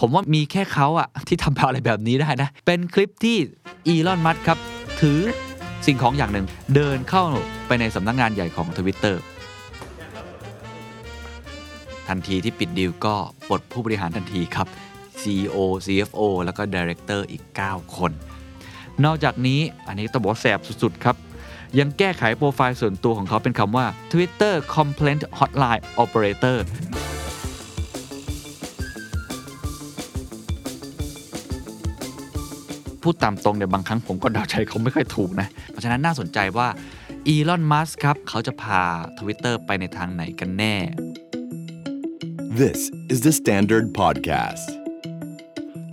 ผมว่ามีแค่เขาอะที่ทำอะไรแบบนี้ได้นะ เป็นคลิปที่อีลอนมัสครับ ถือสิ่งของอย่างหนึ่ง เดินเข้าไปในสำนักงงานใหญ่ของ Twitter ทันทีที่ปิดดีลก็ปลดผู้บริหารทันทีครับ CEO CFO แล้วก็ Director อีก 9 คน นอกจากนี้อันนี้ต้องบอกแสบสุด ๆ ครับ ยังแก้ไขโปรไฟล์ส่วนตัวของเขาเป็นคำว่า Twitter Complaint Hotline Operator พูดตามตรงเนี่ยบางครั้งผมก็เดาใจเขาไม่ค่อยถูกนะ เพราะฉะนั้นน่าสนใจว่าอีลอนมัสครับเขาจะพา Twitter ไปในทางไหนกันแน่ This is the Standard Podcast.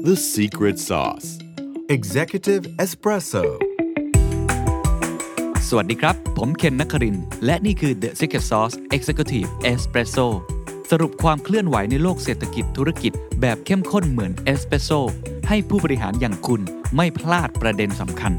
The Secret Sauce. Executive Espresso สวัสดีครับ ผมเคนนักครินทร์และนี่คือ The Secret Sauce Executive Espresso สรุปความเคลื่อนไหวในโลกเศรษฐกิจธุรกิจแบบเข้มข้นเหมือนเอสเปรสโซ ให้ผู้บริหารอย่างคุณไม่พลาดประเด็นสำคัญ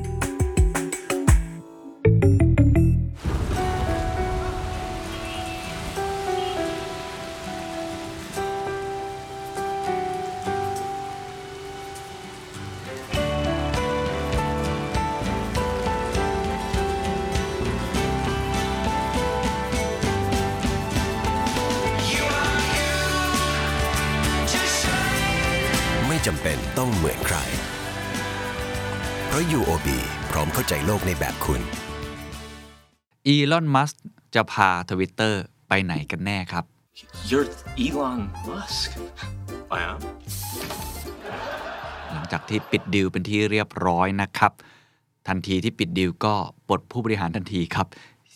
ใจโลกในแบบคุณอีลอนมัสจะพา Twitter ไปไหนกันแน่ครับ You're Elon Musk. I am. หลังจากที่ปิดดีลเป็นที่เรียบร้อยนะครับ ทันทีที่ปิดดีลก็ปลดผู้บริหารทันทีครับ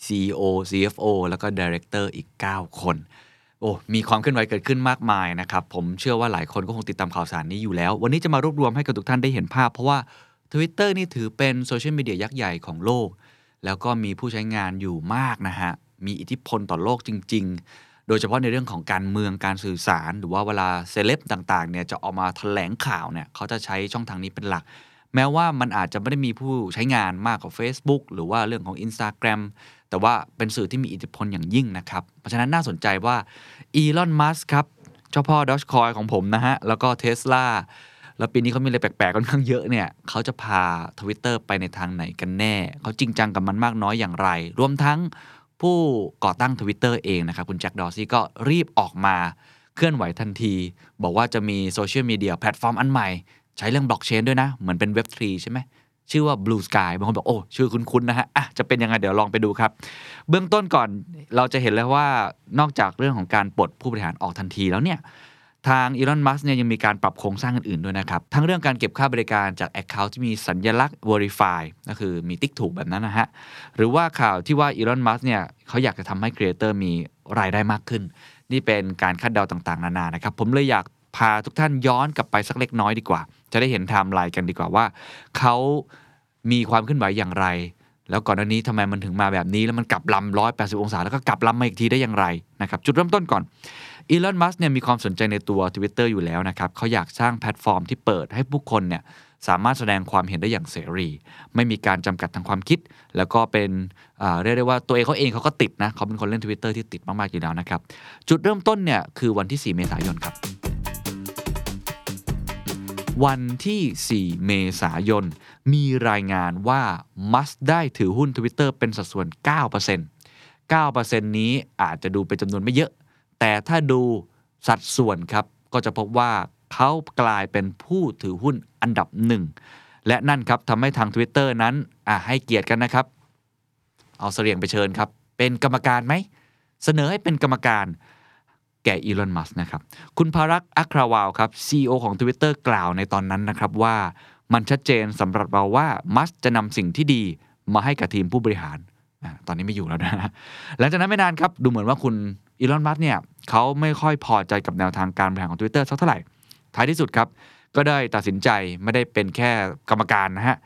CEO CFO แล้วก็ Director อีก 9 คน โอ้ มีความเคลื่อนไหวเกิดขึ้นมากมายนะครับ ผมเชื่อว่าหลายคนก็คงติดตามข่าวสารนี้อยู่แล้ว วันนี้จะมารวบรวมให้กับทุกท่านได้เห็นภาพ เพราะว่า Twitter นี่ถือเป็นโซเชียลมีเดียยักษ์ใหญ่ของโลก แล้วก็มีผู้ใช้งานอยู่มากนะฮะ มีอิทธิพลต่อโลกจริง ๆ โดยเฉพาะในเรื่องของการเมืองการสื่อสาร หรือว่าเวลาเซเลบต่างๆเนี่ยจะออกมาแถลงข่าวเนี่ยเขาจะใช้ช่องทางนี้เป็นหลัก แม้ว่ามันอาจจะไม่ได้มีผู้ใช้งานมากกว่า Facebook หรือว่าเรื่องของ Instagram แต่ว่าเป็นสื่อที่มีอิทธิพลอย่างยิ่งนะครับ เพราะฉะนั้นน่าสนใจว่าอีลอนมัสครับเจ้าพ่อดอ g คอยของผมนะฮะแล้วก็เท s l a แล้วปีนี้เขามีอะไรแปลกๆค่อนข้างเยอะเนี่ยเขาจะพา Twitter ไปในทางไหนกันแน่ เขาจริงจังกับมันมากน้อยอย่างไร รวมทั้งผู้ก่อตั้ง Twitter เองนะครับ คุณแจ็คดอร์ซีย์ก็รีบออกมาเคลื่อนไหวทันที บอกว่าจะมีโซเชียลมีเดียแพลตฟอร์มอันใหม่ ใช้เรื่องบล็อกเชนด้วยนะ เหมือนเป็น Web3 ใช่ไหมชื่อว่า Blue Sky บางคนบอก โอ้ ชื่อคุ้นๆนะฮะอะจะเป็นยังไง เดี๋ยวลองไปดูครับ เบื้องต้นก่อนเราจะเห็นแล้วว่านอกจากเรื่องของการปลดผู้บริหารออกทันทีแล้วเนี่ย ทางอีลอนมัสก์เนี่ยยังมีการปรับโครงสร้างอื่นๆด้วยนะครับ ทั้งเรื่องการเก็บค่าบริการจาก Account ที่มีสัญลักษณ์ Verify ก็คือมีติ๊กถูกแบบนั้นนะฮะ หรือว่าข่าวที่ว่าอีลอนมัสก์เนี่ยเขาอยากจะทำให้ครีเอเตอร์มีรายได้มากขึ้น นี่เป็นการคาดเดาต่างๆ นานานะครับ ผมเลยอยากพาทุกท่านย้อนกลับไปสักเล็กน้อยดีกว่า จะได้เห็นไทม์ไลน์กันดีกว่าว่าเขามีความเคลื่อนไหวอย่างไร แล้วก่อนหน้านี้ทำไมมันถึงมาแบบนี้ แล้วมันกลับลำร้อยแปดสิบองศาแล้วก็กลับลำมาอีกทีได้อย่างไรนะครับจุดเริ่มต้นก่อน อีลอน มัสเนี่ยมีความสนใจในตัว Twitter อยู่แล้วนะครับเขาอยากสร้างแพลตฟอร์มที่เปิดให้ผู้คนเนี่ยสามารถแสดงความเห็นได้อย่างเสรี ไม่มีการจำกัดทางความคิด แล้วก็เป็นเรียกได้ว่าตัวเองเขาเองเขาก็ติดนะเขาเป็นคนเล่น Twitter ที่ติดมากๆอยู่แล้วนะครับ จุดเริ่มต้นเนี่ยคือวันที่ 4 เมษายนครับ วันที่ 4 เมษายน มีรายงานว่ามัสได้ถือหุ้น Twitter เป็นสัดส่วน 9% 9%นี้อาจจะดูเป็นจำนวนไม่เยอะ แต่ถ้าดูสัดส่วนครับ ก็จะพบว่าเขากลายเป็นผู้ถือหุ้นอันดับหนึ่ง และนั่นครับทำให้ทาง Twitter นั้นอะให้เกียรติกันนะครับ เอาเสียงไปเชิญครับ เป็นกรรมการไหม เสนอให้เป็นกรรมการแก่อีลอน มัสนะครับ คุณภารักอัคราวาวครับ CEO ของ Twitter กล่าวในตอนนั้นนะครับว่ามันชัดเจนสำหรับเราว่า มัสจะนำสิ่งที่ดีมาให้กับทีมผู้บริหาร ตอนนี้ไม่อยู่แล้วนะ หลังจากนั้นไม่นานครับ ดูเหมือนว่าคุณ อีลอน มัสเนี่ยเขาไม่ค่อยพอใจกับแนวทางการบริหารของ Twitter สักเท่าไหร่ ท้ายที่สุดครับ ก็ได้ตัดสินใจไม่ได้เป็นแค่กรรมการนะฮะ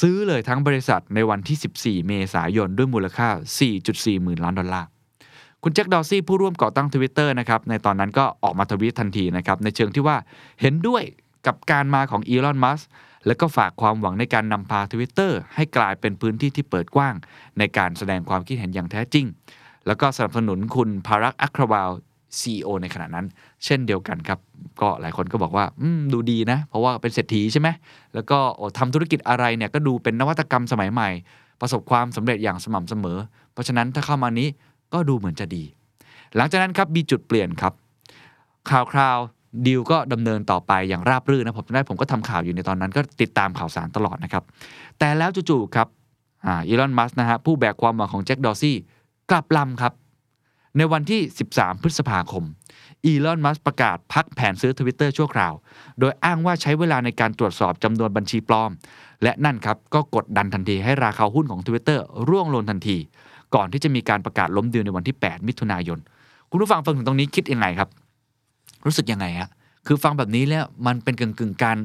ซื้อเลยทั้งบริษัทในวันที่ 14 เมษายนด้วยมูลค่า 4.4 หมื่นล้านดอลลาร์คุณแจ็คดอร์ซี่ผู้ร่วมก่อตั้ง Twitter นะครับในตอนนั้นก็ออกมาทวีตทันทีนะครับในเชิงที่ว่าเห็นด้วยกับการมาของอีลอน มัสและก็ฝากความหวังในการนำพา Twitter ให้กลายเป็นพื้นที่ที่เปิดกว้าง ในการแสดงความคิดเห็นอย่างแท้จริง แล้วก็สนับสนุนคุณภารักอัครวาล CEO ในขณะนั้น เช่นเดียวกันครับ ก็หลายคนก็บอกว่าดูดีนะ เพราะว่าเป็นเศรษฐีใช่ไหม แล้วก็โอ้ทำธุรกิจอะไรเนี่ยก็ดูเป็นนวัตกรรมสมัยใหม่ ประสบความสำเร็จอย่างสม่ำเสมอ เพราะฉะนั้นถ้าเข้ามานี้ก็ดูเหมือนจะดี หลังจากนั้นครับมีจุดเปลี่ยนครับ ข่าวคราวดีลก็ดำเนินต่อไปอย่างราบรื่นนะผมได้ผมก็ทำข่าวอยู่ในตอนนั้นก็ติดตามข่าวสารตลอดนะครับ แต่แล้วจู่ๆครับอ่าอีลอนมัสก์นะฮะผู้แบกความหวังของแจ็คดอร์ซีย์ กลับลำครับ ในวันที่ 13 พฤษภาคม อีลอน มัสก์ประกาศพักแผนซื้อทวิตเตอร์ชั่วคราว โดยอ้างว่าใช้เวลาในการตรวจสอบจำนวนบัญชีปลอม และนั่นครับก็กดดันทันทีให้ราคาหุ้นของ Twitter ร่วงลงทันที ก่อนที่จะมีการประกาศล้มดีลในวันที่ 8 มิถุนายน คุณผู้ฟังฟังถึงตรงนี้คิดยังไงครับ รู้สึกยังไงฮะคือฟังแบบนี้แล้วมันเป็นกึ่งกึ่งการ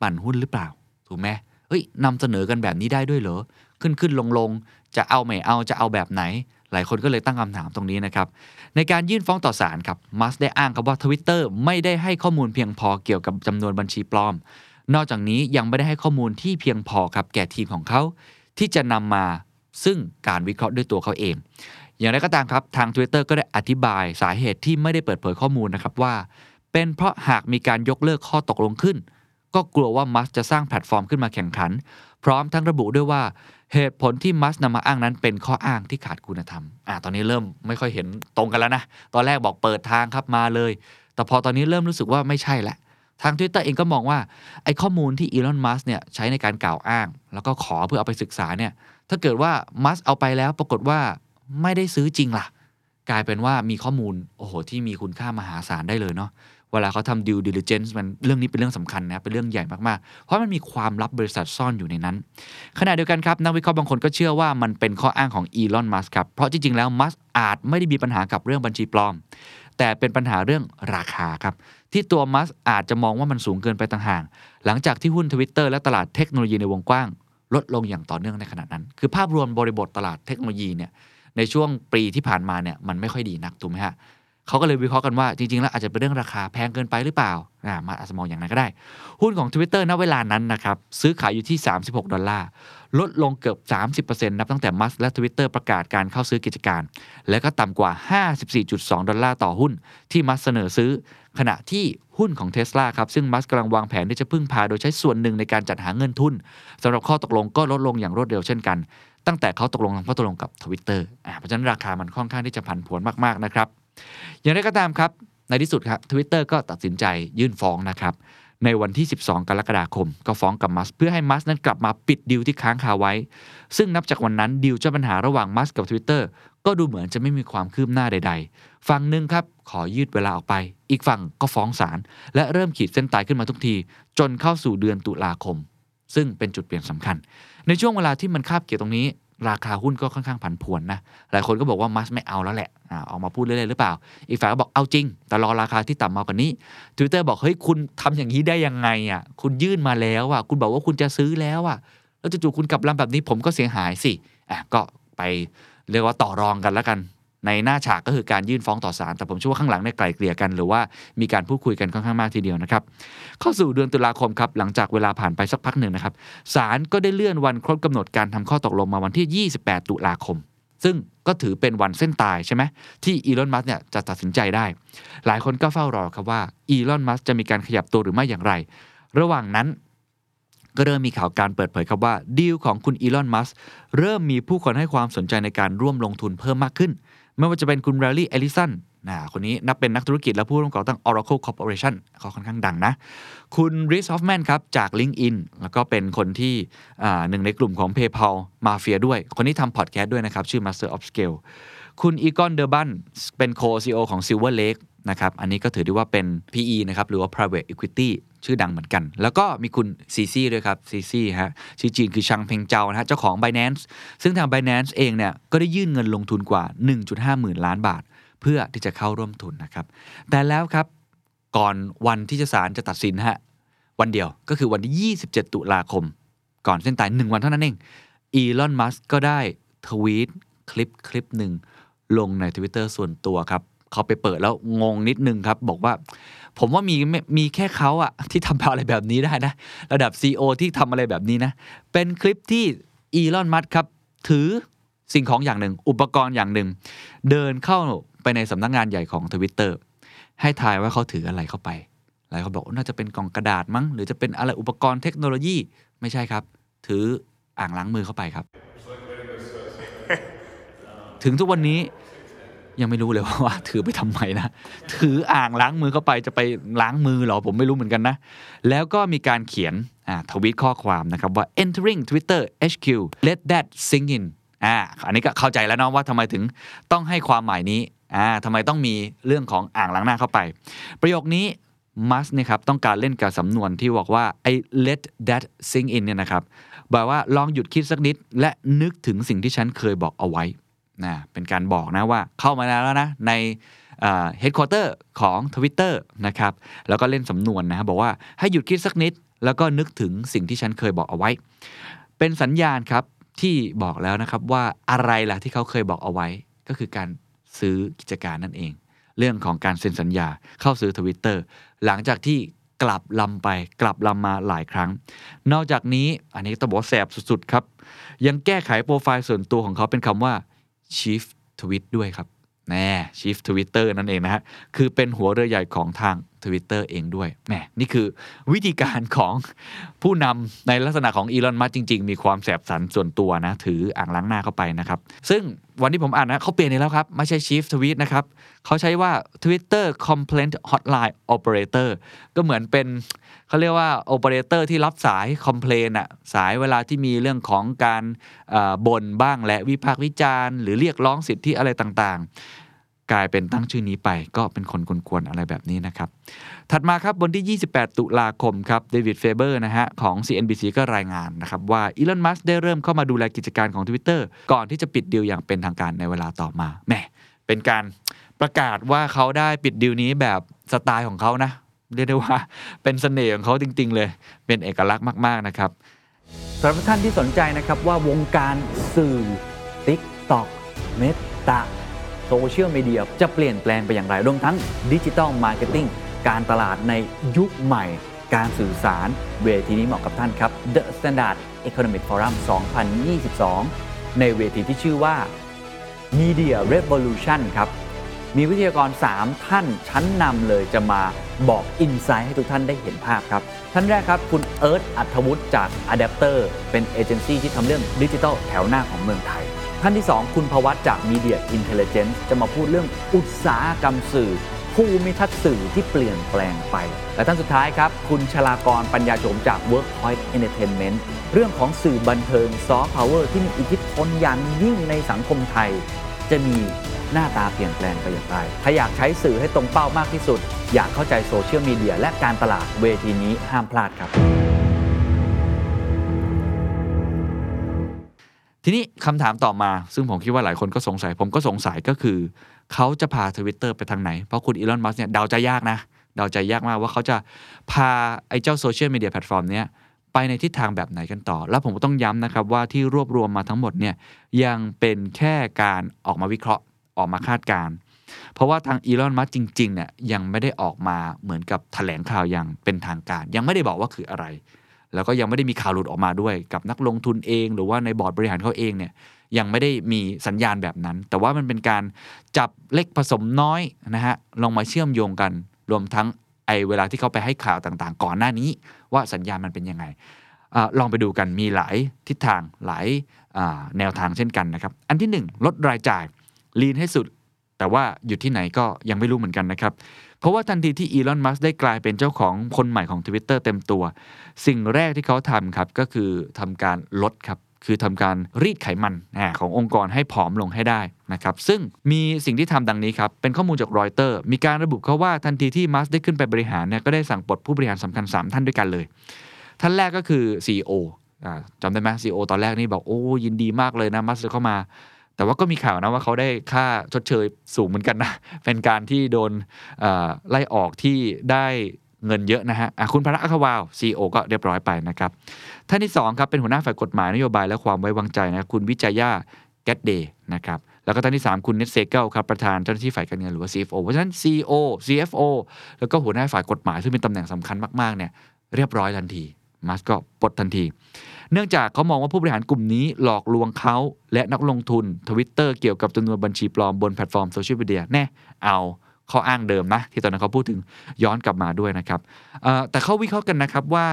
ปั่นหุ้นหรือเปล่า ถูกไหมเฮ้ยนำเสนอกันแบบนี้ได้ด้วยเหรอ ขึ้นขึ้นลงลงจะเอาไม่เอาจะเอาแบบไหน หลายคนก็เลยตั้งคำถามตรงนี้นะครับ ในการยื่นฟ้องต่อศาลครับ มัสได้อ้างครับว่า Twitter ไม่ได้ให้ข้อมูลเพียงพอเกี่ยวกับจำนวนบัญชีปลอม นอกจากนี้ยังไม่ได้ให้ข้อมูลที่เพียงพอครับแก่ทีมของเขา ที่จะนำมาซึ่งการวิเคราะห์ด้วยตัวเขาเอง อย่างไรก็ตามครับ ทาง Twitter ก็ได้อธิบายสาเหตุที่ไม่ได้เปิดเผยข้อมูลนะครับว่า เป็นเพราะหากมีการยกเลิกข้อตกลงขึ้น ก็กลัวว่ามัสจะสร้างแพลตฟอร์มขึ้นมาแข่งขัน พร้อมทั้งระบุด้วยว่า เหตุผลที่มัสนำมาอ้างนั้นเป็นข้ออ้างที่ขาดคุณธรรม อ่า ตอนนี้เริ่มไม่ค่อยเห็นตรงกันแล้วนะ ตอนแรกบอกเปิดทางครับมาเลย แต่พอตอนนี้เริ่มรู้สึกว่าไม่ใช่ละ ทาง Twitter เองก็มองว่า ไอ้ข้อมูลที่อีลอน มัสเนี่ยใช้ในการกล่าวอ้าง แล้วก็ขอเพื่อเอาไปศึกษาเนี่ย ถ้าเกิดว่ามัสเอาไปแล้วปรากฏว่าไม่ได้ซื้อจริงล่ะ กลายเป็นว่ามีข้อมูล โอ้โห ที่มีคุณค่ามหาศาลได้เลยเนาะ เวลาเขาทำ due diligence มันเรื่องนี้เป็นเรื่องสำคัญนะเป็นเรื่องใหญ่มากๆ เพราะมันมีความลับบริษัทซ่อนอยู่ในนั้น ขณะเดียวกันครับนักวิเคราะห์บางคนก็เชื่อว่ามันเป็นข้ออ้างของอีลอนมัสครับเพราะจริงๆแล้วมัสอาจไม่ได้มีปัญหากับเรื่องบัญชีปลอม แต่เป็นปัญหาเรื่องราคาครับที่ตัวมัสอาจจะมองว่ามันสูงเกินไปต่างหากหลังจากที่หุ้นทวิตเตอร์และตลาดเทคโนโลยีในวงกว้าง ลดลงอย่างต่อเนื่องในขณะนั้น คือภาพรวมบริบทตลาดเทคโนโลยีเนี่ยในช่วงปีที่ผ่านมาเนี่ยมันไม่ค่อยดีนักถูกไหมฮะ เขาก็เลยวิเคราะห์กันว่าจริงๆ แล้วอาจจะเป็นเรื่องราคาแพงเกินไปหรือเปล่าอ่ามาอาจจะมองอย่างนั้นก็ได้ หุ้นของ Twitter ณเวลานั้นนะครับซื้อขายอยู่ที่ 36 ดอลลาร์ ลดลงเกือบ 30%นับตั้งแต่มัสและ Twitter ประกาศการเข้าซื้อกิจการ และก็ต่ำกว่า 54.2 ดอลลาร์ต่อหุ้น ที่มัสเสนอซื้อ ขณะที่หุ้นของ t ท s l a ครับซึ่งมัสกำลังวางแผนที่จะพึ่งพาโดยใช้ส่วนหนึ่งในการจัดหาเงินทุนสำหรับข้อตกลงก็ลดลงอย่างรวดเร็วเช่นกันตั้งแต่เขาตกลงทำข้อตกลงกับ Twitter อ่าเพราะฉะนั้นราคามันค่อนข้างที่จะผันผวนมากๆนะครับ อย่างไรก็ตามครับ ในที่สุดครับ Twitter ก็ตัดสินใจยื่นฟ้องนะครับในวันที่ 12 กรกฎาคม ก็ฟ้องกับมัส เพื่อให้มัสนั้นกลับมาปิดดีลที่ค้างคาไว้ ซึ่งนับจากวันนั้นดีลเจ้าปัญหาระหว่างมัสกับ Twitter ก็ดูเหมือนจะไม่มีความคืบหน้าใด ๆ ฝั่งหนึ่งครับ ขอยืดเวลาออกไป อีกฝั่งก็ฟ้องศาลและเริ่มขีดเส้นตายขึ้นมาทุกที จนเข้าสู่เดือนตุลาคม ซึ่งเป็นจุดเปลี่ยนสำคัญ ในช่วงเวลาที่มันคาบเกี่ยวตรงนี้ ราคาหุ้นก็ค่อนข้างผันผวนนะ หลายคนก็บอกว่ามัสไม่เอาแล้วแหละอ่าออกมาพูดเรื่อยๆหรือเปล่า อีกฝ่ายก็บอกเอาจริง แต่รอราคาที่ต่ำมากว่านี้ Twitter บอกเฮ้ยคุณทำอย่างนี้ได้ยังไงอะ คุณยื่นมาแล้วอะ คุณบอกว่าคุณจะซื้อแล้วอะ แล้วจู่ๆคุณกลับลำแบบนี้ผมก็เสียหายสิ อะก็ไปเรียกว่าต่อรองกันแล้วกัน ในหน้าฉากก็คือการยื่นฟ้องต่อศาลแต่ผมเชื่อว่าข้างหลังเนี่ยไกลเกลี่ยกัน หรือว่ามีการพูดคุยกันค่อนข้างมากทีเดียวนะครับเข้าสู่เดือนตุลาคมครับหลังจากเวลาผ่านไปสักพักหนึ่งนะครับศาลก็ได้เลื่อนวันครบกำหนดการทำข้อตกลงมาวันที่ 28 ตุลาคม ซึ่งก็ถือเป็นวันเส้นตายใช่ไหมที่อีลอนมัสก์เนี่ยจะตัดสินใจได้ หลายคนก็เฝ้ารอครับว่าอีลอนมัสก์จะมีการขยับตัวหรือไม่อย่างไร ระหว่างนั้นก็เริ่มมีข่าวการเปิดเผยครับว่าดีลของคุณอีลอน มัสก์เริ่มมีผู้คนให้ความสนใจในการร่วมลงทุนเพิ่มมากขึ้น ไม่ว่าจะเป็นคุณแลร์รี่เอลลิสันนะคนนี้นับเป็นนักธุรกิจและผู้ร่วมก่อตั้ง Oracle Corporation เขาค่อนข้างดังนะ คุณรีดฮอฟแมนครับ จาก LinkedIn แล้วก็เป็นคนที่หนึ่งในกลุ่มของ PayPal Mafia ด้วย คนนี้ทำพอดแคสต์ด้วยนะครับ ชื่อ Masters of Scale คุณอีกอนเดอร์บันเป็น co-CEO ของ Silver Lake นะครับ อันนี้ก็ถือได้ว่าเป็น PE นะครับ หรือว่า private equity ชื่อดังเหมือนกัน แล้วก็มีคุณซีซี่ด้วยครับซีซี่ฮะชื่อจีนคือฉางเผิงจ้าวนะฮะเจ้าของ Binance ซึ่งทาง Binance เองเนี่ยก็ได้ยื่นเงินลงทุนกว่า 1.5 หมื่นล้านบาท เพื่อที่จะเข้าร่วมทุนนะครับ แต่แล้วครับก่อนวันที่จะศาลจะตัดสินฮะวันเดียวก็คือวันที่ 27 ตุลาคม ก่อนเส้นตาย1วันเท่านั้นเองอีลอนมัสก็ได้ทวีตคลิปคลิปหนึ่งลงใน Twitter ส่วนตัวครับ เขาไปเปิดแล้วงงนิดนึงครับ บอกว่า ผมว่ามีมีแค่เขาอะที่ทำอะไรแบบนี้ได้นะ ระดับ CEO ที่ทำอะไรแบบนี้นะ เป็นคลิปที่อีลอนมัสครับถือสิ่งของอย่างหนึ่ง อุปกรณ์อย่างหนึ่ง เดินเข้าไปในสำนักงานใหญ่ของทวิตเตอร์ให้ทายว่าเขาถืออะไรเข้าไปหลายคนบอกน่าจะเป็นกล่องกระดาษมั้ง หรือจะเป็นอะไรอุปกรณ์เทคโนโลยีไม่ใช่ครับ ถืออ่างล้างมือเข้าไปครับ ถึงทุกวันนี้ ยังไม่รู้เลยว่าถือไปทำไมนะถืออ่างล้างมือเข้าไปจะไปล้างมือหรอผมไม่รู้เหมือนกันนะ แล้วก็มีการเขียนทวีตข้อความนะครับว่า entering Twitter HQ let that sink in อ่าอันนี้ก็เข้าใจแล้วเนาะว่าทำไมถึงต้องให้ความหมายนี้อ่าทำไมต้องมีเรื่องของอ่างล้างหน้าเข้าไป ประโยคนี้มัสเนี่ยครับต้องการเล่นกับสำนวนที่บอกว่าไอ้ let that sink in เนี่ยนะครับบอกว่าลองหยุดคิดสักนิด และนึกถึงสิ่งที่ฉันเคยบอกเอาไว้ นะเป็นการบอกนะว่าเข้ามาแล้วนะในเฮดค q u เตอร์ของ Twitter นะครับ แล้วก็เล่นสำนวนนะครับบอกว่าให้หยุดคิดสักนิด แล้วก็นึกถึงสิ่งที่ฉันเคยบอกเอาไว้ เป็นสัญญาณครับที่บอกแล้วนะครับว่าอะไรล่ะที่เขาเคยบอกเอาไว้ ก็คือการซื้อกิจการนั่นเอง เรื่องของการเซ็นสัญญาเข้าซื้อทวิตเตอร์หลังจากที่กลับลำไปกลับลำมาหลายครั้ง นอกจากนี้อันนี้ต้องบอกแสบสุดๆครับ ยังแก้ไขโปรไฟล์ส่วนตัวของเขาเป็นคำว่า chief tweet ด้วยครับแน่ chief twitter นั่นเองนะฮะ คือเป็นหัวเรือใหญ่ของทาง Twitter เองด้วยแหมนี่คือวิธีการของผู้นำในลักษณะของอีลอนมัสจริง ๆ มีความแสบสันส่วนตัวนะ ถืออ่างล้างหน้าเข้าไปนะครับ ซึ่งวันที่ผมอ่านนะเขาเปลี่ยนไปแล้วครับ ไม่ใช่ chief tweet นะครับเขาใช้ว่า Twitter complaint hotline operator ก็เหมือนเป็นเขาเรียกว่าโอเปอเรเตอร์ที่รับสายคอมเพลนอะสายเวลาที่มีเรื่องของการบ่นบ้างและวิพากษ์วิจารณ์ หรือเรียกร้องสิทธิอะไรต่างๆ กลายเป็นตั้งชื่อนี้ไปก็เป็นคนกวนๆอะไรแบบนี้นะครับ ถัดมาครับวันที่ 28 ตุลาคมครับเดวิดเฟเบอร์นะฮะของ CNBC ก็รายงานนะครับว่าอีลอนมัสได้เริ่มเข้ามาดูแลกิจการของ Twitter ก่อนที่จะปิดดีลอย่างเป็นทางการในเวลาต่อมาแหมเป็นการประกาศว่าเขาได้ปิดดีลนี้แบบสไตล์ของเขานะ เรียกได้ว่าเป็นเสน่ห์ของเขาจริง ๆ เลย เป็นเอกลักษณ์มากๆนะครับสำหรับท่านที่สนใจนะครับว่าวงการสื่อ TikTok Meta โซเชียลมีเดียจะเปลี่ยนแปลงไปอย่างไรรวมทั้งดิจิ t a ลมาร์เก็ตติ้งการตลาดในยุคใหม่ การสื่อสารเวทีนี้เหมาะกับท่านครับ The Standard Economic Forum 2022 ในเวทีที่ชื่อว่า Media Revolution ครับ มีวิทยากร 3 ท่านชั้นนำเลยจะมาบอกอินไซต์ให้ทุกท่านได้เห็นภาพครับ ท่านแรกครับ คุณเอิร์ธอัธวุฒิจาก Adapter เป็นเอเจนซี่ที่ทำเรื่องดิจิทัลแถวหน้าของเมืองไทย ท่านที่ 2 คุณภวัตจาก Media Intelligence จะมาพูดเรื่องอุตสาหกรรมสื่อ ภูมิทัศน์สื่อที่เปลี่ยนแปลงไป และท่านสุดท้ายครับ คุณชลากรปัญญาโฉมจาก Workpoint Entertainment เรื่องของสื่อบันเทิงซอฟต์พาวเวอร์ที่มีอิทธิพลอย่างยิ่งในสังคมไทย จะมีหน้าตาเปลี่ยนแปลงไปอย่างไร ถ้าอยากใช้สื่อให้ตรงเป้ามากที่สุด อยากเข้าใจโซเชียลมีเดียและการตลาดเวทีนี้ห้ามพลาดครับ ทีนี้คำถามต่อมา ซึ่งผมคิดว่าหลายคนก็สงสัย ผมก็สงสัยก็คือ เขาจะพาทวิตเตอร์ไปทางไหน เพราะคุณอีลอนมัสก์เนี่ยเดาใจยากนะเดาใจยากมากว่าเขาจะพาไอ้เจ้าโซเชียลมีเดียแพลตฟอร์มเนี้ยไปในทิศทางแบบไหนกันต่อ แล้วผมต้องย้ำนะครับว่าที่รวบรวมมาทั้งหมดเนี่ยยังเป็นแค่การออกมาวิเคราะห์ออกมาคาดการณ์เพราะว่าทางอีลอน มัสก์จริงๆเนี่ยยังไม่ได้ออกมาเหมือนกับแถลงข่าวอย่างเป็นทางการ ยังไม่ได้บอกว่าคืออะไร แล้วก็ยังไม่ได้มีข่าวหลุดออกมาด้วยกับนักลงทุนเอง หรือว่าในบอร์ดบริหารเขาเองเนี่ยยังไม่ได้มีสัญญาณแบบนั้น แต่ว่ามันเป็นการจับเล็กผสมน้อยนะฮะลงมาเชื่อมโยงกัน รวมทั้งไอเวลาที่เขาไปให้ข่าวต่างๆ ก่อนหน้านี้ ว่าสัญญาณมันเป็นยังไงอลองไปดูกันมีหลายทิศทางหลายแนวทางเช่นกันนะครับ อันที่ 1 ลดรายจ่ายลีนให้สุด แต่ว่าอยู่ที่ไหนก็ยังไม่รู้เหมือนกันนะครับ เพราะว่าทันทีที่อีลอนมัสได้กลายเป็นเจ้าของคนใหม่ของ Twitter เต็มตัว สิ่งแรกที่เขาทำครับก็คือทำการลดครับคือทำการรีดไขมันขององค์กรให้ผอมลงให้ได้นะครับซึ่งมีสิ่งที่ทำดังนี้ครับ เป็นข้อมูลจากรอยเตอร์ มีการระบุเขาว่าทันทีที่มัสได้ขึ้นไปบริหารเนี่ยก็ได้สั่งปลดผู้บริหารสำคัญ 3 ท่านด้วยกันเลย ท่านแรกก็คือ CEO จำได้ไหม CEO ตอนแรกนี่บอกโอ้ยินดีมากเลยนะมัสเข้ามา แต่ว่าก็มีข่าวนะว่าเขาได้ค่าชดเชยสูงเหมือนกันนะ เป็นการที่โดนไล่ออกที่ได้เงินเยอะนะฮะคุณพารักอัคราวาล CEO ก็เรียบร้อยไปนะครับ ท่านที่2ครับเป็นหัวหน้าฝ่ายกฎหมายนโยบายและความไว้วางใจนะคุณวิจัยยาแกตเดย์นะครับแล้วก็ท่านที่ 3 คุณเนดซีกัลครับประธานเจ้าหน้าที่ฝ่ายการเงินหรือว่า CFO เพราะฉะนั้น CEO CFO แล้วก็หัวหน้าฝ่ายกฎหมายซึ่งเป็นตำแหน่งสำคัญมากๆเนี่ยเรียบร้อยทันที มัสก์ก็ปลดทันที เนื่องจากเขามองว่าผู้บริหารกลุ่มนี้หลอกลวงเขาและนักลงทุนทวิตเตอร์เกี่ยวกับจำนวนบัญชีปลอมบนแพลตฟอร์มโซเชียลมีเดียแน่เอาข้ออ้างเดิมนะ ที่ตอนนั้นเขาพูดถึงย้อนกลับมาด้วยนะครับแต่เขาวิเคราะห์กันนะครับว่า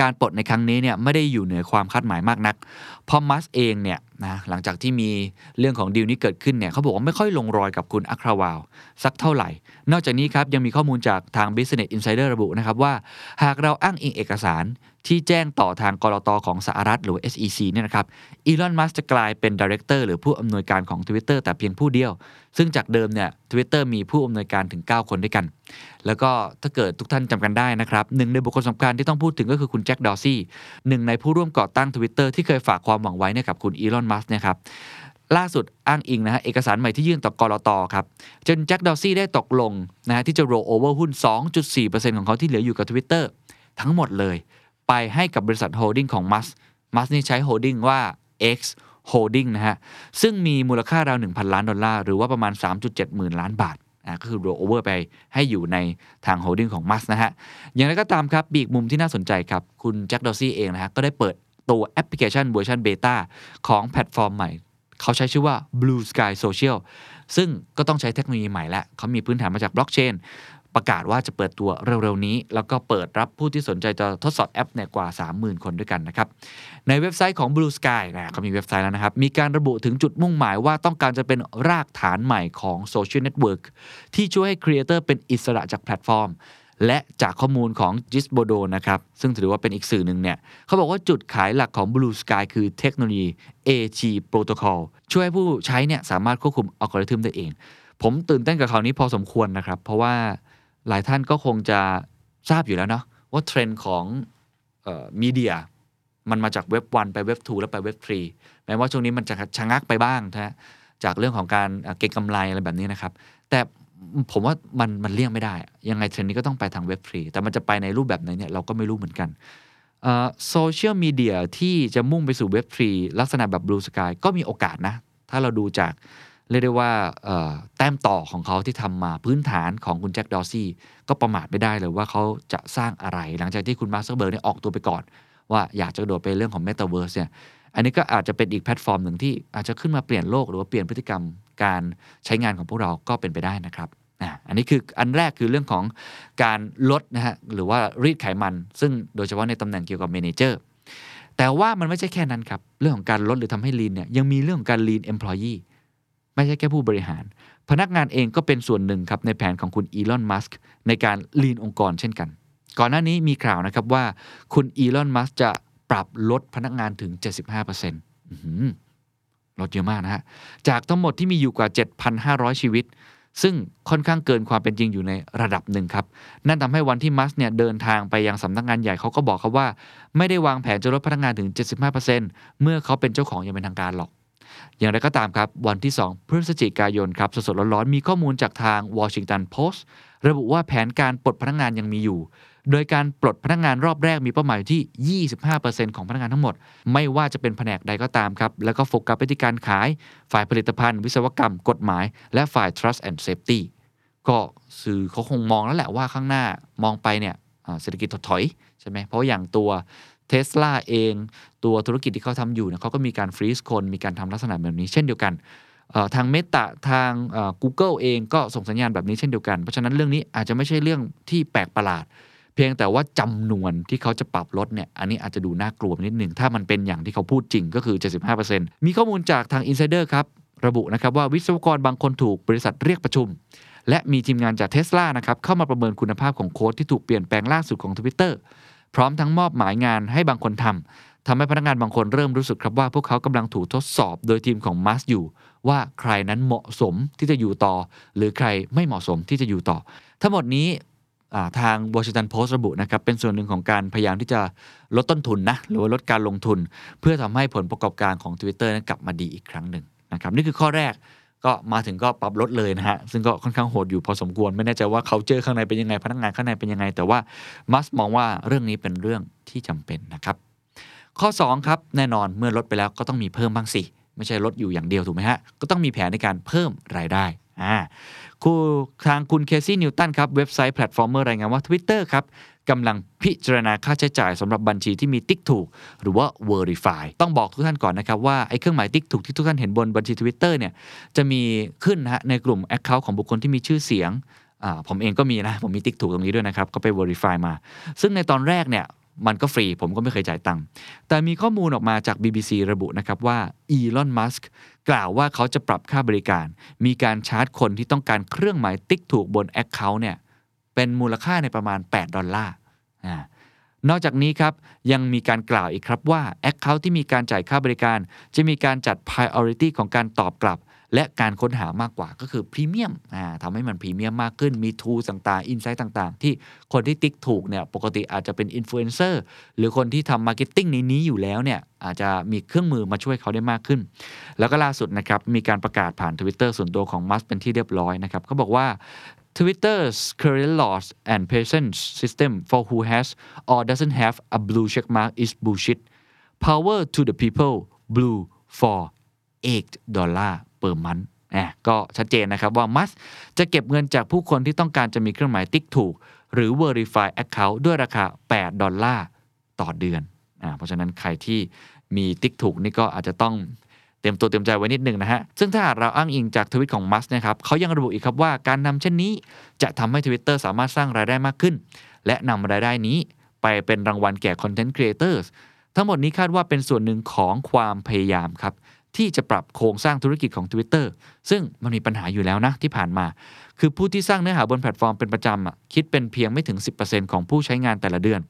การปลดในครั้งนี้เนี่ยไม่ได้อยู่เหนือความคาดหมายมากนัก เพราะมัสก์เองเนี่ย นะหลังจากที่มีเรื่องของดีลนี้เกิดขึ้นเนี่ยเขาบอกว่าไม่ค่อยลงรอยกับคุณอัคราวาลสักเท่าไหร่ นอกจากนี้ครับยังมีข้อมูลจากทาง Business Insider ระบุนะครับว่า หากเราอ้างอิงเอกสารที่แจ้งต่อทางก.ล.ต.ของสหรัฐหรือ SEC เนี่ยนะครับอีลอนมัสก์จะกลายเป็น director หรือผู้อำนวยการของ Twitter แต่เพียงผู้เดียว ซึ่งจากเดิมเนี่ย Twitter มีผู้อำนวยการถึง 9 คนด้วยกัน แล้วก็ถ้าเกิดทุกท่านจำกันได้นะครับหนึ่งในบุคคลสำคัญที่ต้องพูดถึงก็คือคุณแจ็คดอร์ซีย์หนึ่งในผู้ร่วมก่อตั้ง Twitter ที่เคยฝากความหวังไว้เนี่ยกับคุณอีลอนมัสก์เนี่ยครับล่าสุดอ้างอิงนะฮะเอกสารใหม่ที่ยื่นต่อก.ล.ต.ครับคุณแจ็คดอร์ซีย์ได้ตกลงนะฮะที่จะโรโอเวอร์หุ้น 2.4%ของเขาที่เหลืออยู่กับ Twitter ทั้งหมดเลย ไปให้กับบริษัท holding ของมัสก์มัสก์นี่ใช้ holding ว่า X Holding นะฮะ ซึ่งมีมูลค่าราว 1,000 ล้านดอลลาร์ หรือว่าประมาณ 3.7 หมื่นล้านบาทอะก็คือ roll over ไปให้อยู่ในทาง holding ของมัสก์นะฮะ อย่างไรก็ตามครับอีกมุมที่น่าสนใจครับ คุณแจ็คดอร์ซีย์เองนะฮะ ก็ได้เปิด ตัวแอปพลิเคชันเวอร์ชันเบต้าของแพลตฟอร์มใหม่ เขาใช้ชื่อว่า Blue Sky Social ซึ่งก็ต้องใช้เทคโนโลยีใหม่และเขามีพื้นฐานมาจากบล็อกเชนประกาศว่าจะเปิดตัวเร็ว ๆ นี้ แล้วก็เปิดรับผู้ที่สนใจจะทดสอบแอปเนี่ยกว่า 30,000 คนด้วยกันนะครับ ในเว็บไซต์ของ Blue Sky นะเขามีเว็บไซต์แล้วนะครับ มีการระบุถึงจุดมุ่งหมายว่าต้องการจะเป็นรากฐานใหม่ของโซเชียลเน็ตเวิร์กที่ช่วยให้ครีเอเตอร์เป็นอิสระจากแพลตฟอร์ม และจากข้อมูลของ g i s b o d o นะครับซึ่งถือว่าเป็นอีกสื่อหนึ่งเนี่ยเขาบอกว่าจุดขายหลักของ Blue Sky คือเทคโนโลยี AG Protocol ช่วยให้ผู้ใช้เนี่ยสามารถควบคุมอัลกอริทึมได้เอง ผมตื่นเต้นกับข่าวนี้พอสมควรนะครับ เพราะว่าหลายท่านก็คงจะทราบอยู่แล้วเนาะว่าเทรนด์ของมีเดียมันมาจากเว็บ 1 ไปเว็บ 2 แล้วไปเว็บ 3 แม้ว่าช่วงนี้มันจะชะงักไปบ้างนะจากเรื่องของการเก็งกำไรอะไรแบบนี้นะครับ แต่ ผมว่ามันมันเลี่ยงไม่ได้ ยังไงเทรนด์นี้ก็ต้องไปทางเว็บ3แต่มันจะไปในรูปแบบไหนเนี่ยเราก็ไม่รู้เหมือนกันโซเชียลมีเดียที่จะมุ่งไปสู่เว็บ3ลักษณะแบบ Blue Sky ก็มีโอกาสนะ ถ้าเราดูจากเรียกได้ว่าแต้มต่อของเขาที่ทำมาพื้นฐานของคุณแจ็คดอร์ซีย์ก็ประมาทไม่ได้เลยว่าเขาจะสร้างอะไร หลังจากที่คุณมาร์คซักเคอร์เบิร์กเนี่ยออกตัวไปก่อน ว่าอยากจะโดดไปเรื่องของ m e t a เวิร์สเนี่ยอันนี้ก็อาจจะเป็นอีกแพลตฟอร์มหนึ่งที่อาจจะขึ้นมาเปลี่ยนโลกหรือว่าเปลี่ยนพฤติกรรม การใช้งานของพวกเราก็เป็นไปได้นะครับอะอันนี้คืออันแรกคือเรื่องของการลดนะฮะหรือว่ารีดไขมัน ซึ่งโดยเฉพาะในตำแหน่งเกี่ยวกับเมนเจอร์แต่ว่ามันไม่ใช่แค่นั้นครับ เรื่องของการลดหรือทำให้ลีนเนี่ยยังมีเรื่องของการลีน employee ไม่ใช่แค่ผู้บริหาร พนักงานเองก็เป็นส่วนหนึ่งครับในแผนของคุณอีลอนมัสก์ในการลีนองค์กรเช่นกัน ก่อนหน้านี้มีข่าวนะครับว่าคุณอีลอนมัสก์จะปรับลดพนักงานถึง 75%อื้อหือ ลดเยอะมากนะฮะ จากทั้งหมดที่มีอยู่กว่า 7,500 ชีวิต ซึ่งค่อนข้างเกินความเป็นจริงอยู่ในระดับหนึ่งครับ นั่นทำให้วันที่มัสก์เนี่ยเดินทางไปยังสำนักงานใหญ่เขาก็บอกครับว่า ไม่ได้วางแผนจะลดพนักงานถึง 75%เมื่อเขาเป็นเจ้าของอย่างเป็นทางการหรอกอย่างไรก็ตามครับ วันที่ 2 พฤศจิกายนครับสดๆร้อนๆมีข้อมูลจากทาง Washington Post ระบุว่าแผนการปลดพนักงานยังมีอยู่ โดยการปลดพนักงานรอบแรกมีเป้าหมายอยู่ที่ 25%ของพนักงานทั้งหมด ไม่ว่าจะเป็นแผนกใดก็ตามครับ แล้วก็โฟกัสไปที่การขาย ฝ่ายผลิตภัณฑ์ วิศวกรรม กฎหมาย และฝ่าย trust and safety ก็สื่อเขาคงมองแล้วแหละว่าข้างหน้ามองไปเนี่ยเศรษฐกิจถดถอยใช่ไหมเพราะอย่างตัวเทสลาเอง ตัวธุรกิจที่เขาทำอยู่เนี่ยเขาก็มีการฟรีซคนมีการทำลักษณะแบบนี้เช่นเดียวกันทางเมตาทาง Google เองก็ส่งสัญญาณแบบนี้เช่นเดียวกัน เพราะฉะนั้นเรื่องนี้อาจจะไม่ใช่เรื่องที่แปลกประหลาด พียงแต่ว่าจำนวนที่เขาจะปรับลดเนี่ยอันนี้อาจจะดูน่ากลัวนิดหนึ่ง ถ้ามันเป็นอย่างที่เขาพูดจริงก็คือ 75%มีข้อมูลจากทาง Insider ครับ ระบุนะครับว่าวิศวกรบางคนถูกบริษัทเรียกประชุม และมีทีมงานจากเทสลานะครับเข้ามาประเมินคุณภาพของโค้ดที่ถูกเปลี่ยนแปลงล่าสุดของ Twitter พร้อมทั้งมอบหมายงานให้บางคนทำทำให้พนักงานบางคนเริ่มรู้สึกครับว่าพวกเขากำลังถูกทดสอบโดยทีมของมัสอยู่ ว่าใครนั้นเหมาะสมที่จะอยู่ต่อ หรือใครไม่เหมาะสมที่จะอยู่ต่อ ทั้งหมดนี้ ทาง Washington Post ระบุนะครับเป็นส่วนหนึ่งของการพยายามที่จะลดต้นทุนนะหรือว่าลดการลงทุน เพื่อทำให้ผลประกอบการของ Twitter นั้นกลับมาดีอีกครั้งหนึ่งนะครับนี่คือข้อแรกก็มาถึงก็ปรับลดเลยนะฮะ ซึ่งก็ค่อนข้างโหดอยู่พอสมควร ไม่แน่ใจว่าเขาเจอข้างในเป็นยังไง พนักงานข้างในเป็นยังไง แต่ว่ามัสก์มองว่าเรื่องนี้เป็นเรื่องที่จำเป็นนะครับ ข้อ 2 ครับ แน่นอนเมื่อลดไปแล้วก็ต้องมีเพิ่มบ้างสิ ไม่ใช่ลดอยู่อย่างเดียวถูกไหมฮะ ก็ต้องมีแผนในการเพิ่มรายได้อ่า คือทางคุณเคซี่นิวตันครับเว็บไซต์ Platformer รายงานว่า Twitter ครับกำลังพิจารณาค่าใช้จ่ายสำหรับบัญชีที่มีติ๊กถูก หรือว่า Verify ต้องบอกทุกท่านก่อนนะครับว่าไอ้เครื่องหมายติ๊กถูกที่ทุกท่านเห็นบนบัญชี Twitter เนี่ยจะมีขึ้นนะฮะในกลุ่ม Account ของบุคคลที่มีชื่อเสียงผมเองก็มีนะ ผมมีติ๊กถูกตรงนี้ด้วยนะครับ ก็ไป Verify มา ซึ่งในตอนแรกเนี่ย มันก็ฟรี ผมก็ไม่เคยจ่ายตังค์แต่มีข้อมูลออกมาจาก BBC ระบุนะครับว่าอีลอนมัสก์กล่าวว่าเขาจะปรับค่าบริการ มีการชาร์จคนที่ต้องการเครื่องหมายติ๊กถูกบน Account เนี่ยเป็นมูลค่าในประมาณ 8 ดอลลาร์นอกจากนี้ครับ ยังมีการกล่าวอีกครับว่า Account ที่มีการจ่ายค่าบริการ จะมีการจัด Priority ของการตอบกลับ และการค้นหามากกว่าก็คือพรีเมียมทำให้มันพรีเมียมมากขึ้นมี tool ต่างๆ insight ต่างๆ ที่คนที่ติ๊กถูกเนี่ยปกติอาจจะเป็นอินฟลูเอนเซอร์หรือคนที่ทำมาร์เก็ตติ้งในนี้อยู่แล้วเนี่ยอาจจะมีเครื่องมือมาช่วยเขาได้มากขึ้น แล้วก็ล่าสุดนะครับมีการประกาศผ่าน Twitter ส่วนตัวของมัสก์เป็นที่เรียบร้อยนะครับเขาบอกว่า Twitter's current laws and patience system for who has or doesn't have a blue check mark is bullshit power to the people blue for 8ดอลลาร์ per month นะก็ชัดเจนนะครับว่ามัสจะเก็บเงินจากผู้คนที่ต้องการจะมีเครื่องหมายติ๊กถูก หรือ Verify Account ด้วยราคา 8 ดอลลาร์ต่อเดือนอ่าเพราะฉะนั้นใครที่มีติ๊กถูกนี่ก็อาจจะต้องเตรียมตัวเตรียมใจไว้นิดหนึ่งนะฮะ ซึ่งถ้าเราอ้างอิงจากทวิตของมัสนะครับเขายังระบุอีกครับว่าการนำเช่นนี้จะทำให้ Twitter สามารถสร้างรายได้มากขึ้น และนำรายได้นี้ไปเป็นรางวัลแก่ Content Creators ทั้งหมดนี้คาดว่าเป็นส่วนหนึ่งของความพยายามครับ ที่จะปรับโครงสร้างธุรกิจของ Twitter ซึ่งมันมีปัญหาอยู่แล้วนะที่ผ่านมา คือผู้ที่สร้างเนื้อหาบนแพลตฟอร์มเป็นประจำคิดเป็นเพียงไม่ถึง 10%ของผู้ใช้งานแต่ละเดือน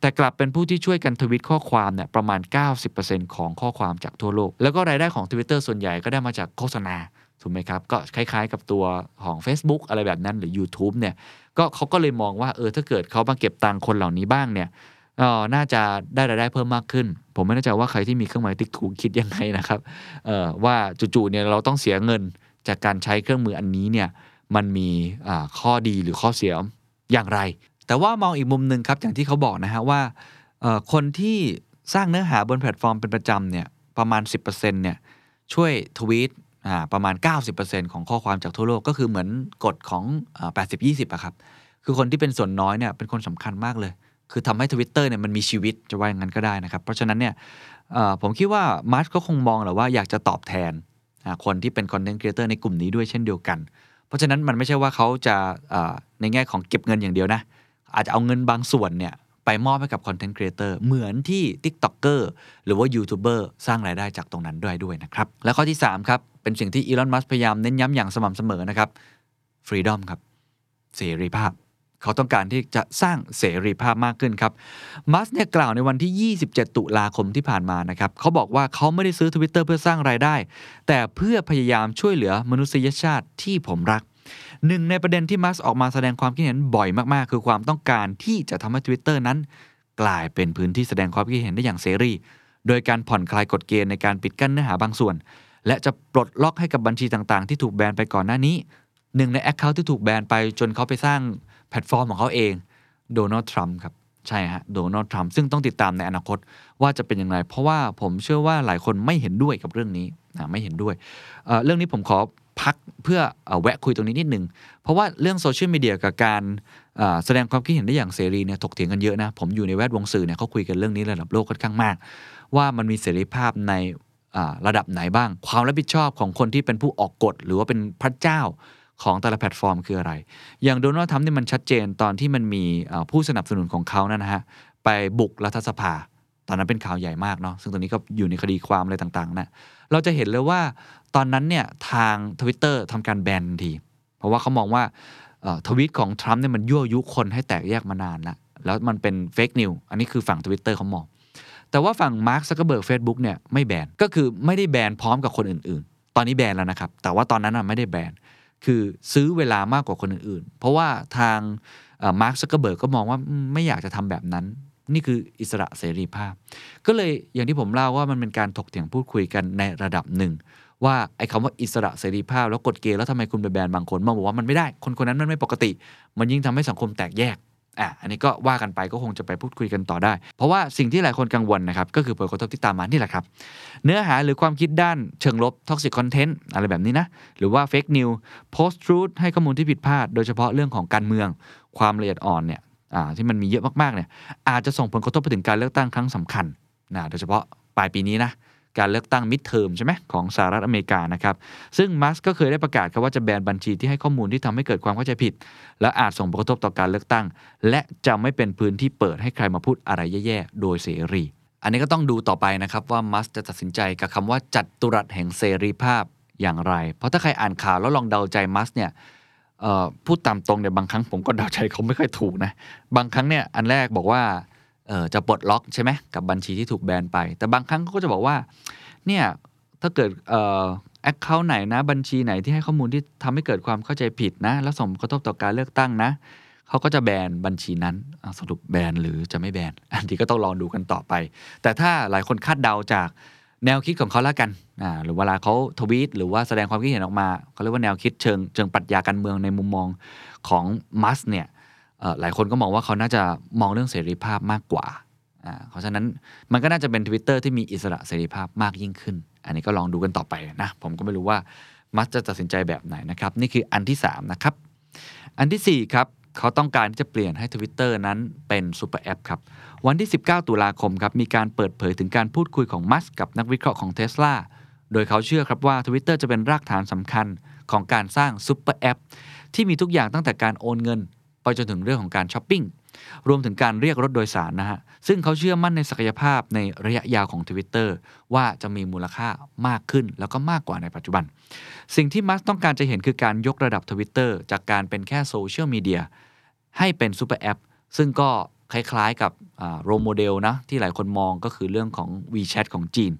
แต่กลับเป็นผู้ที่ช่วยกันทวิตข้อความเนี่ยประมาณ 90%ของข้อความจากทั่วโลก แล้วก็รายได้ของ Twitter ส่วนใหญ่ก็ได้มาจากโฆษณาถูกไหมครับ ก็คล้ายๆกับตัวของ Facebook อะไรแบบนั้นหรือ YouTube เนี่ยก็เขาก็เลยมองว่าเออถ้าเกิดเขามาเก็บตังค์คนเหล่านี้บ้างเนี่ย เออน่าจะได้รายได้เพิ่มมากขึ้น ผมไม่แน่ใจว่าใครที่มีเครื่องหมายติ๊กถูกคิดยังไงนะครับเออว่าจู่ๆเนี่ยเราต้องเสียเงินจากการใช้เครื่องมืออันนี้เนี่ยมันมีข้อดีหรือข้อเสียอย่างไร แต่ว่ามองอีกมุมหนึ่งครับอย่างที่เขาบอกนะฮะว่าคนที่สร้างเนื้อหาบนแพลตฟอร์มเป็นประจำเนี่ยประมาณ 10%เนี่ยช่วยทวีตอ่าประมาณ 90%ของข้อความจากทั่วโลกก็คือเหมือนกฎของอ่า80-20อะครับคือคนที่เป็นส่วนน้อยเนี่ยเป็นคนสำคัญมากเลย คือทำให้ Twitter เนี่ยมันมีชีวิตจะว่าอย่างนั้นก็ได้นะครับ เพราะฉะนั้นเนี่ยผมคิดว่ามัสก์ก็คงมองแหละว่าอยากจะตอบแทนคนที่เป็นคอนเทนต์ครีเอเตอร์ในกลุ่มนี้ด้วยเช่นเดียวกัน เพราะฉะนั้นมันไม่ใช่ว่าเขาจะในแง่ของเก็บเงินอย่างเดียวนะ อาจจะเอาเงินบางส่วนเนี่ยไปมอบให้กับคอนเทนต์ครีเอเตอร์เหมือนที่ TikToker หรือว่ายูทูบเบอร์สร้างรายได้จากตรงนั้นด้วยด้วยนะครับ และข้อที่ 3 ครับ เป็นสิ่งที่อีลอนมัสก์พยายามเน้นย้ำอย่างสม่ำเสมอนะครับ Freedom ครับเสรีภาพ เขาต้องการที่จะสร้างเสรีภาพมากขึ้นครับมัสก์เนี่ยกล่าวในวันที่ 27 ตุลาคมที่ผ่านมานะครับเขาบอกว่าเขาไม่ได้ซื้อ Twitter เพื่อสร้างรายได้ แต่เพื่อพยายามช่วยเหลือมนุษยชาติที่ผมรักหนึ่งในประเด็นที่มัสออกมาแสดงความคิดเห็นบ่อยมากๆ คือความต้องการที่จะทำให้ Twitter นั้น กลายเป็นพื้นที่แสดงความคิดเห็นได้อย่างเสรี โดยการผ่อนคลายกฎเกณฑ์ในการปิดกั้นเนื้อหาบางส่วน และจะปลดล็อกให้กับบัญชีต่างๆ ที่ถูกแบนไปก่อนหน้านี้หนึ่งใน Account ที่ถูกแบนไปจนเขาไปสร้าง แพลตฟอร์มของเขาเองโดนัลด์ทรัมป์ครับใช่ฮะโดนัลด์ทรัมป์ซึ่งต้องติดตามในอนาคตว่าจะเป็นอย่างไร เพราะว่าผมเชื่อว่าหลายคนไม่เห็นด้วยกับเรื่องนี้นะไม่เห็นด้วยเเรื่องนี้ผมขอพักเพื่ออแวะคุยตรงนี้นิดหนึ่งเพราะว่าเรื่องโซเชียลมีเดียกับการแสดงความคิดเห็นได้อย่างเสรีเนี่ยถกเถียงกันเยอะนะ ผมอยู่ในแวดวงสื่อเนี่ยเขาคุยกันเรื่องนี้ระดับโลกค่อนข้างมาก ว่ามันมีเสรีภาพในระดับไหนบ้าง ความรับผิดชอบของคนที่เป็นผู้ออกกฎหรือว่าเป็นพระเจ้า ของแต่ละแพลตฟอร์มคืออะไร อย่างโดนัลด์ทรัมป์เนี่ยมันชัดเจนตอนที่มันมีผู้สนับสนุนของเขานั่นนะฮะไปบุกรัฐสภา ตอนนั้นเป็นข่าวใหญ่มากเนาะซึ่งตอนนี้ก็อยู่ในคดีความอะไรต่างๆนะเราจะเห็นเลยว่าตอนนั้นเนี่ยทาง Twitter ทำการแบนทันที เพราะว่าเขามองว่าทวีตของทรัมป์เนี่ยมันยั่วยุคนให้แตกแยกมานานแล้วแล้วมันเป็น fake news อันนี้คือฝั่ง Twitter เขามองแต่ว่าฝั่งมาร์คซักเคอร์เบิร์กเฟซบุ๊กเนี่ยไม่แบน ก็คือไม่ได้แบนพร้อมกับคนอื่นๆ ตอนนี้แบนแล้วนะครับ แต่ว่าตอนนั้นไม่ได้แบน คือซื้อเวลามากกว่าคนอื่นๆ เพราะว่าทางมาร์คซักเคอร์เบิร์กก็มองว่าไม่อยากจะทำแบบนั้น นี่คืออิสระเสรีภาพ ก็เลยอย่างที่ผมเล่าว่ามันเป็นการถกเถียงพูดคุยกันในระดับหนึ่ง ว่าไอ้คำว่าอิสระเสรีภาพแล้วกฎเกณฑ์แล้วทำไมคุณไปแบนบางคนมาบอกว่ามันไม่ได้ คนคนนั้นมันไม่ปกติ มันยิ่งทำให้สังคมแตกแยก อะอันนี้ก็ว่ากันไปก็คงจะไปพูดคุยกันต่อได้ เพราะว่าสิ่งที่หลายคนกังวลนะครับก็คือผลกระทบที่ตามมานี่แหละครับ เนื้อหาหรือความคิดด้านเชิงลบ toxic content อะไรแบบนี้นะ หรือว่า fake news post truth ให้ข้อมูลที่ผิดพลาด โดยเฉพาะเรื่องของการเมืองความละเอียดอ่อนเนี่ยอ่าที่มันมีเยอะมากๆเนี่ยอาจจะส่งผลกระทบไปถึงการเลือกตั้งครั้งสำคัญนะโดยเฉพาะปลายปีนี้นะ การเลือกตั้งมิดเทอมใช่ไหมของสหรัฐอเมริกานะครับ ซึ่งมัสก็เคยได้ประกาศครับว่าจะแบนบัญชีที่ให้ข้อมูลที่ทำให้เกิดความเข้าใจผิด และอาจส่งผลกระทบต่อการเลือกตั้ง และจะไม่เป็นพื้นที่เปิดให้ใครมาพูดอะไรแย่ๆ โดยเสรี อันนี้ก็ต้องดูต่อไปนะครับว่ามัสจะตัดสินใจกับคำว่าจัดตุรัสแห่งเสรีภาพอย่างไร เพราะถ้าใครอ่านข่าวแล้วลองเดาใจมัสเนี่ยพูดตามตรงเนี่ยบางครั้งผมก็เดาใจเขาไม่ค่อยถูกนะ บางครั้งเนี่ยอันแรกบอกว่า จะปลดล็อกใช่ไหมกับบัญชีที่ถูกแบนไป แต่บางครั้งเขาก็จะบอกว่า เนี่ย ถ้าเกิดแอคเคาท์ไหนนะ บัญชีไหนที่ให้ข้อมูลที่ทำให้เกิดความเข้าใจผิดนะ แล้วส่งผลกระทบต่อการเลือกตั้งนะเขาก็จะแบนบัญชีนั้นสรุปแบนหรือจะไม่แบน อันนี้ก็ต้องลองดูกันต่อไป แต่ถ้าหลายคนคาดเดาจากแนวคิดของเขาล้วกันอ่าหรือเวลาเขาทวีตหรือว่าแสดงความคิดเห็นออกมาเขาเรียกว่าแนวคิดเชิงเชิงปรัชญาการเมืองในมุมมองของมัสเนี่ยเหลายคนก็มองว่าเขาน่าจะมองเรื่องเสรีภาพมากกว่าเพราะฉะนั้นมันก็น่าจะเป็น Twitter ที่มีอิสระเสรีภาพมากยิ่งขึ้น อันนี้ก็ลองดูกันต่อไปนะ ผมก็ไม่รู้ว่ามัสจะตัดสินใจแบบไหนนะครับ นี่คืออันที่สามนะครับ อันทีสี่ 4 ครับ เขาต้องการที่จะเปลี่ยนให้ Twitter นั้นเป็นซูเปอร์แอปครับ วันที่ 19 ตุลาคมครับ มีการเปิดเผยถึงการพูดคุยของมัสก์กับนักวิเคราะห์ของ Tesla โดยเขาเชื่อครับว่า Twitter จะเป็นรากฐานสำคัญของการสร้างซูเปอร์แอปที่มีทุกอย่างตั้งแต่การโอนเงิน จนถึงเรื่องของการช้อปปิ้งรวมถึงการเรียกรถโดยสารนะฮะ ซึ่งเขาเชื่อมั่นในศักยภาพในระยะยาวของ Twitter ว่าจะมีมูลค่ามากขึ้นแล้วก็มากกว่าในปัจจุบัน สิ่งที่มัสก์ต้องการจะเห็นคือการยกระดับ Twitter จากการเป็นแค่โซเชียลมีเดียให้เป็นซูเปอร์แอป ซึ่งก็คล้ายๆกับ role model นะที่หลายคนมองก็คือเรื่องของ WeChat ของจีน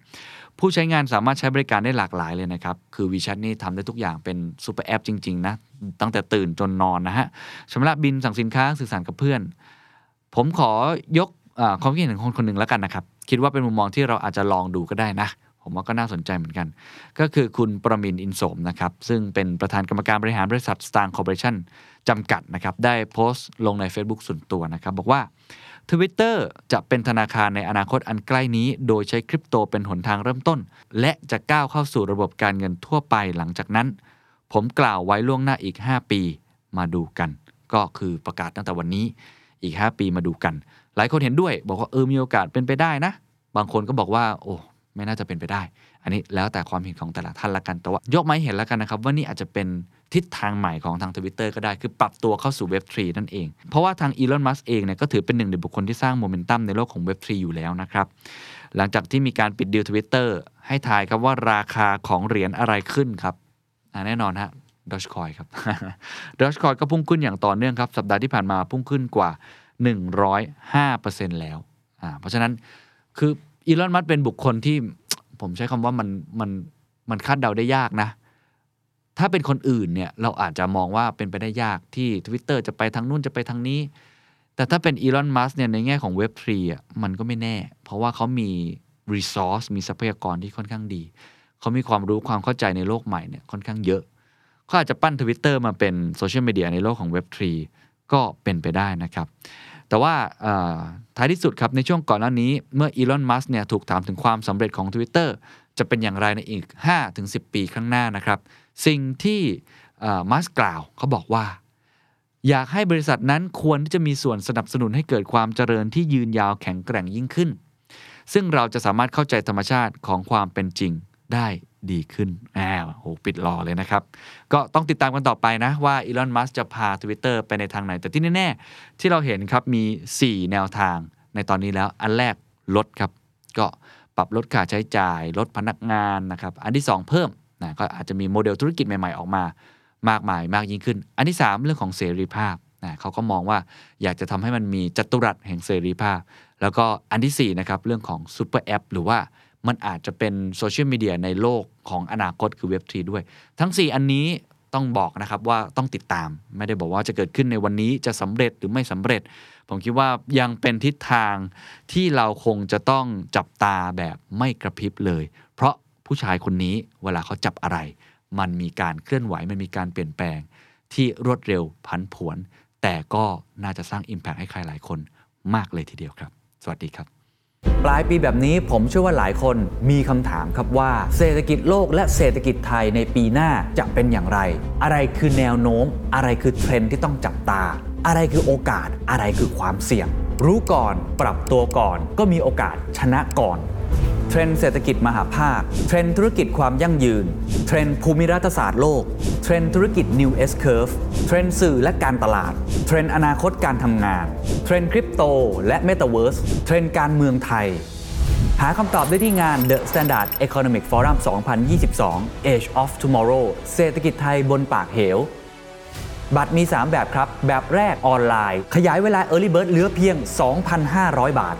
ผู้ใช้งานสามารถใช้บริการได้หลากหลายเลยนะครับ คือ WeChat นี่ทำได้ทุกอย่างเป็นซูเปอร์แอปจริง ๆ นะ ตั้งแต่ตื่นจนนอนนะฮะชำระบิลสั่งสินค้าสื่อสารกับเพื่อน ผมขอยกความคิดเห็นของคนคนหนึ่งแล้วกันนะครับ คิดว่าเป็นมุมมองที่เราอาจจะลองดูก็ได้นะ ผมว่าก็น่าสนใจเหมือนกัน ก็คือคุณปรมินทร์อินโสมนะครับ ซึ่งเป็นประธานกรรมการบริหารบริษัท Satang Corporation จำกัดนะครับ ได้โพสต์ลงใน Facebook ส่วนตัวนะครับ บอกว่า Twitter จะเป็นธนาคารในอนาคตอันใกล้นี้ โดยใช้คริปโตเป็นหนทางเริ่มต้น และจะก้าวเข้าสู่ระบบการเงินทั่วไปหลังจากนั้น ผมกล่าวไว้ล่วงหน้าอีก 5 ปีมาดูกัน ก็คือประกาศตั้งแต่วันนี้อีก 5 ปีมาดูกัน หลายคนเห็นด้วย บอกว่าเออมีโอกาสเป็นไปได้นะ บางคนก็บอกว่า โอ้ไม่น่าจะเป็นไปได้ อันนี้แล้วแต่ความเห็นของแต่ละท่านละกันแต่ว่ายกไม้เห็นแล้วกันนะครับว่านี่อาจจะเป็น ทิศทางใหม่ของทางทวิตเตอร์ก็ได้คือปรับตัวเข้าสู่ Web3 นั่นเอง เพราะว่าทางอีลอนมัสก์เองเนี่ยก็ถือเป็นหนึ่งในบุคคลที่สร้างโมเมนตัมในโลกของ Web3 อยู่แล้วนะครับ หลังจากที่มีการปิดดีลทวิตเตอร์ให้ทายครับว่าราคาของเหรียญอะไรขึ้นครับแน่นอนฮะดอชคอยครับดอชคอยก็พุ่งขึ้นอย่างต่อเนื่องครับสัปดาห์ที่ผ่านมาพุ่งขึ้นกว่า 105%แล้วอ่าเพราะฉะนั้นคืออีลอนมัสก์เป็นบุคคลที่ผมใช้คำว่ามันมันมันคาดเดาได้ยากนะ ถ้าเป็นคนอื่นเนี่ยเราอาจจะมองว่าเป็นไปได้ยากที่ Twitter จะไปทางนู้นจะไปทางนี้ แต่ถ้าเป็นอีลอนมัสเนี่ยในแง่ของเว็บ3อะมันก็ไม่แน่ เพราะว่าเขามี resource มีทรัพยากรที่ค่อนข้างดี เขามีความรู้ความเข้าใจในโลกใหม่เนี่ยค่อนข้างเยอะเขาอาจจะปั้น Twitter มาเป็นโซเชียลมีเดียในโลกของเว็บ3ก็เป็นไปได้นะครับ แต่ว่าท้ายที่สุดครับในช่วงก่อนหน้านี้เมื่ออีลอนมัสเนี่ยถูกถามถึงความสำเร็จของ Twitter จะเป็นอย่างไรในอีก 5-10 ปีข้างหน้านะครับ สิ่งที่มัสกล่าวเขาบอกว่า อยากให้บริษัทนั้นควรที่จะมีส่วนสนับสนุนให้เกิดความเจริญที่ยืนยาวแข็งแกร่งยิ่งขึ้น ซึ่งเราจะสามารถเข้าใจธรรมชาติของความเป็นจริงได้ดีขึ้นอ้าวโห ปิดรอเลยนะครับ ก็ต้องติดตามกันต่อไปนะว่าอีลอน มัสจะพา Twitter ไปในทางไหน แต่ที่แน่ ๆ ที่เราเห็นครับ มี 4 แนวทางในตอนนี้แล้ว อันแรกลดครับ ก็ปรับลดค่าใช้จ่าย ลดพนักงานนะครับ อันที่ 2 เพิ่ม นะก็อาจจะมีโมเดลธุรกิจใหม่ๆออกมา มากมายมากยิ่งขึ้น อันที่ 3 เรื่องของเสรีภาพนะเขาก็มองว่าอยากจะทำให้มันมีจัตุรัสแห่งเสรีภาพ แล้วก็อันที่4นะครับเรื่องของซูเปอร์แอปหรือว่ามันอาจจะเป็นโซเชียลมีเดียในโลกของอนาคตคือเว็บ3ด้วย ทั้ง 4 อันนี้ต้องบอกนะครับว่าต้องติดตาม ไม่ได้บอกว่าจะเกิดขึ้นในวันนี้จะสำเร็จหรือไม่สำเร็จ ผมคิดว่ายังเป็นทิศทางที่เราคงจะต้องจับตาแบบไม่กระพริบเลย เพราะ ผู้ชายคนนี้เวลาเขาจับอะไร มันมีการเคลื่อนไหวมันมีการเปลี่ยนแปลง ที่รวดเร็วพันผวน แต่ก็น่าจะสร้าง Impact ให้ใครหลายคนมากเลยทีเดียวครับ สวัสดีครับ ปลายปีแบบนี้ผมเชื่อว่าหลายคนมีคำถามครับว่า เศรษฐกิจโลกและเศรษฐกิจไทยในปีหน้าจะเป็นอย่างไร อะไรคือแนวโน้ม อะไรคือเทรนด์ที่ต้องจับตา อะไรคือโอกาสอะไรคือความเสี่ยง รู้ก่อนปรับตัวก่อน ก็มีโอกาสชนะก่อน เทรนด์เศรษฐกิจมหภาค เทรนด์ธุรกิจความยั่งยืน เทรนด์ภูมิรัฐศาสตร์โลก เทรนด์ธุรกิจ New S Curve เทรนด์สื่อและการตลาด เทรนด์อนาคตการทำงาน เทรนด์คริปโตและ Metaverse เทรนด์การเมืองไทย หาคำตอบได้ที่งาน The Standard Economic Forum 2022 Age of Tomorrow เศรษฐกิจไทยบนปากเหวบัตรมี 3 แบบครับ แบบแรกออนไลน์ ขยายเวลา Early Bird เหลือเพียง 2,500 บาท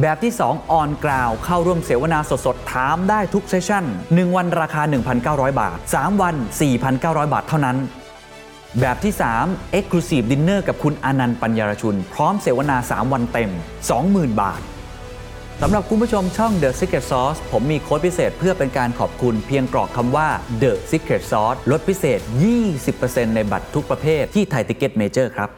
แบบที่ 2 on ground เข้าร่วมเสวนาสดๆ ถามได้ทุกเซสชั่น 1 วันราคา 1,900 บาท 3 วัน 4,900 บาทเท่านั้น แบบที่ 3 Exclusive Dinner กับคุณอานันท์ปันยารชุน พร้อมเสวนา 3 วันเต็ม 20,000 บาทสำหรับคุณผู้ชมช่อง The Secret Sauce ผมมีโค้ดพิเศษเพื่อเป็นการขอบคุณเพียงกรอกคำว่า The Secret Sauce ลดพิเศษ 20%ในบัตรทุกประเภทที่ Thai Ticket Major ครับ